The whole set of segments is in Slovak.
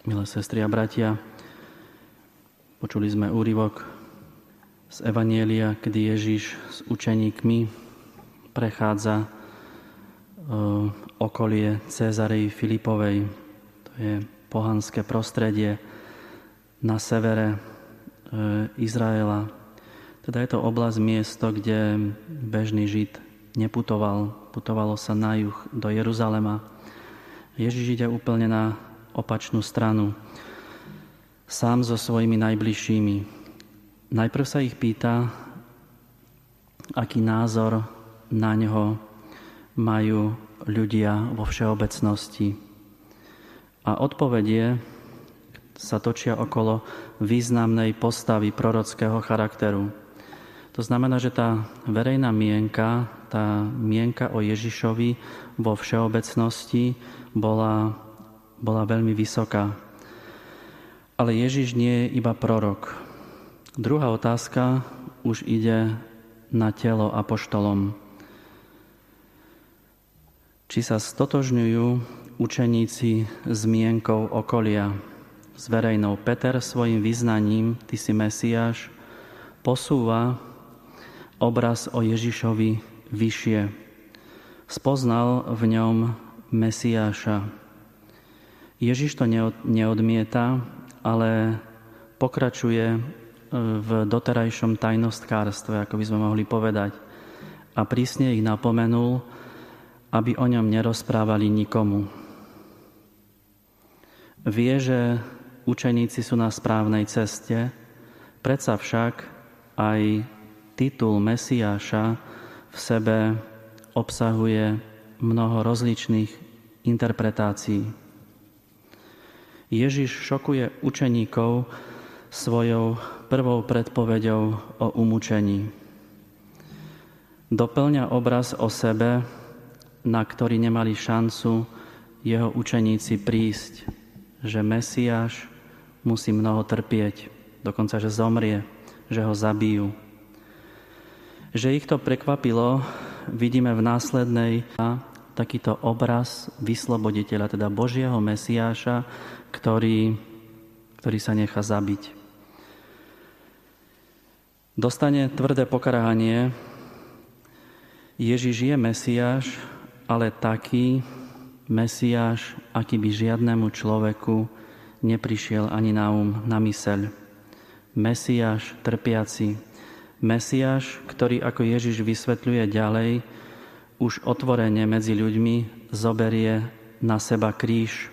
Milé sestry a bratia, počuli sme úryvok z Evanielia, kedy Ježiš s učeníkmi prechádza e, okolie Cezarej Filipovej. To je pohanské prostredie na severe e, Izraela. Teda je to oblasť miesto, kde bežný Žid neputoval. Putovalo sa na juh do Jeruzalema. Ježiš ide úplne na opačnú stranu, sám so svojimi najbližšími. Najprv sa ich pýta, aký názor na ňo majú ľudia vo všeobecnosti. A odpovedie sa točia okolo významnej postavy prorockého charakteru. To znamená, že tá verejná mienka, tá mienka o Ježišovi vo všeobecnosti bola bola veľmi vysoká. Ale Ježiš nie je iba prorok. Druhá otázka už ide na telo apoštolom. Či sa stotožňujú učeníci s okolia, s verejnou. Peter svojim vyznaním, ty si Mesiáš, posúva obraz o Ježišovi vyššie. Spoznal v ňom Mesiáša, Ježiš to neodmieta, ale pokračuje e, v doterajšom tajnostkárstve, ako by sme mohli povedať. A prísne ich napomenul, aby o ňom nerozprávali nikomu. Vie, že učeníci sú na správnej ceste, predsa však aj titul Mesiáša v sebe obsahuje mnoho rozličných interpretácií. Ježiš šokuje učeníkov svojou prvou predpovedou o umúčení. Doplňa obraz o sebe, na ktorý nemali šancu jeho učeníci prísť, že Mesiáš musí mnoho trpieť, dokonca, že zomrie, že ho zabijú. Že ich to prekvapilo, vidíme v následnej takýto obraz vysloboditeľa, teda Božieho Mesiáša, ktorý, ktorý sa nechá zabiť. Dostane tvrdé pokarhanie. Ježiš je Mesiáš, ale taký Mesiáš, aký by žiadnemu človeku neprišiel ani na um, na myseľ. Mesiáš trpiaci. Mesiáš, ktorý ako Ježiš vysvetľuje ďalej, už otvorene medzi ľuďmi zoberie na seba kríž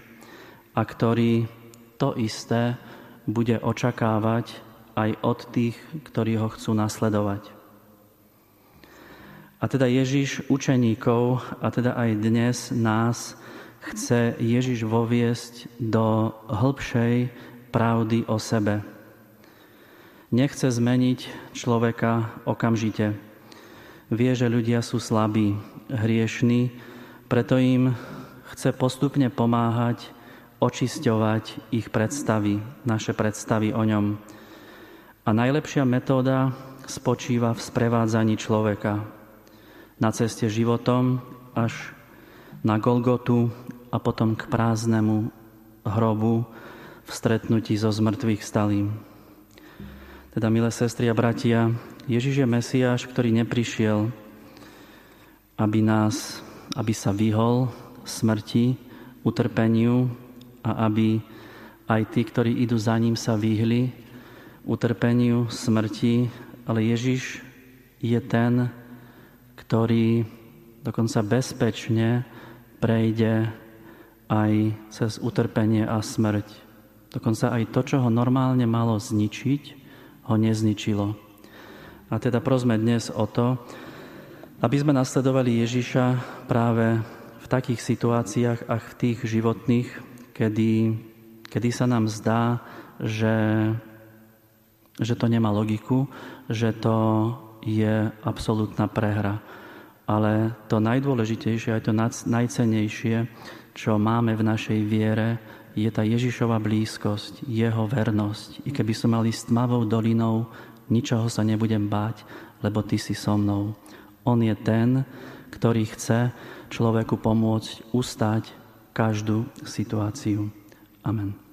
a ktorý to isté bude očakávať aj od tých, ktorí ho chcú nasledovať. A teda Ježiš učeníkov, a teda aj dnes nás, chce Ježiš voviesť do hĺbšej pravdy o sebe. Nechce zmeniť človeka okamžite. Vie, že ľudia sú slabí, hriešní, preto im chce postupne pomáhať očisťovať ich predstavy, naše predstavy o ňom. A najlepšia metóda spočíva v sprevádzaní človeka na ceste životom až na Golgotu a potom k prázdnemu hrobu v stretnutí so zmrtvých stalým. Teda, milé sestry a bratia, Ježiš je Mesiáš, ktorý neprišiel, aby nás, aby sa vyhol smrti, utrpeniu, a aby aj tí, ktorí idú za ním, sa vyhli utrpeniu, smrti, ale Ježiš je ten, ktorý dokonca bezpečne prejde aj cez utrpenie a smrť. Dokonca aj to, čo ho normálne malo zničiť, ho nezničilo. A teda prosme dnes o to, aby sme nasledovali Ježiša práve v takých situáciách a v tých životných, kedy, kedy sa nám zdá, že, že to nemá logiku, že to je absolútna prehra. Ale to najdôležitejšie, aj to najcenejšie, čo máme v našej viere, je tá Ježišova blízkosť, jeho vernosť. I keby som mal ísť tmavou dolinou, ničoho sa nebudem báť, lebo ty si so mnou. On je ten, ktorý chce človeku pomôcť ustať každú situáciu. Amen.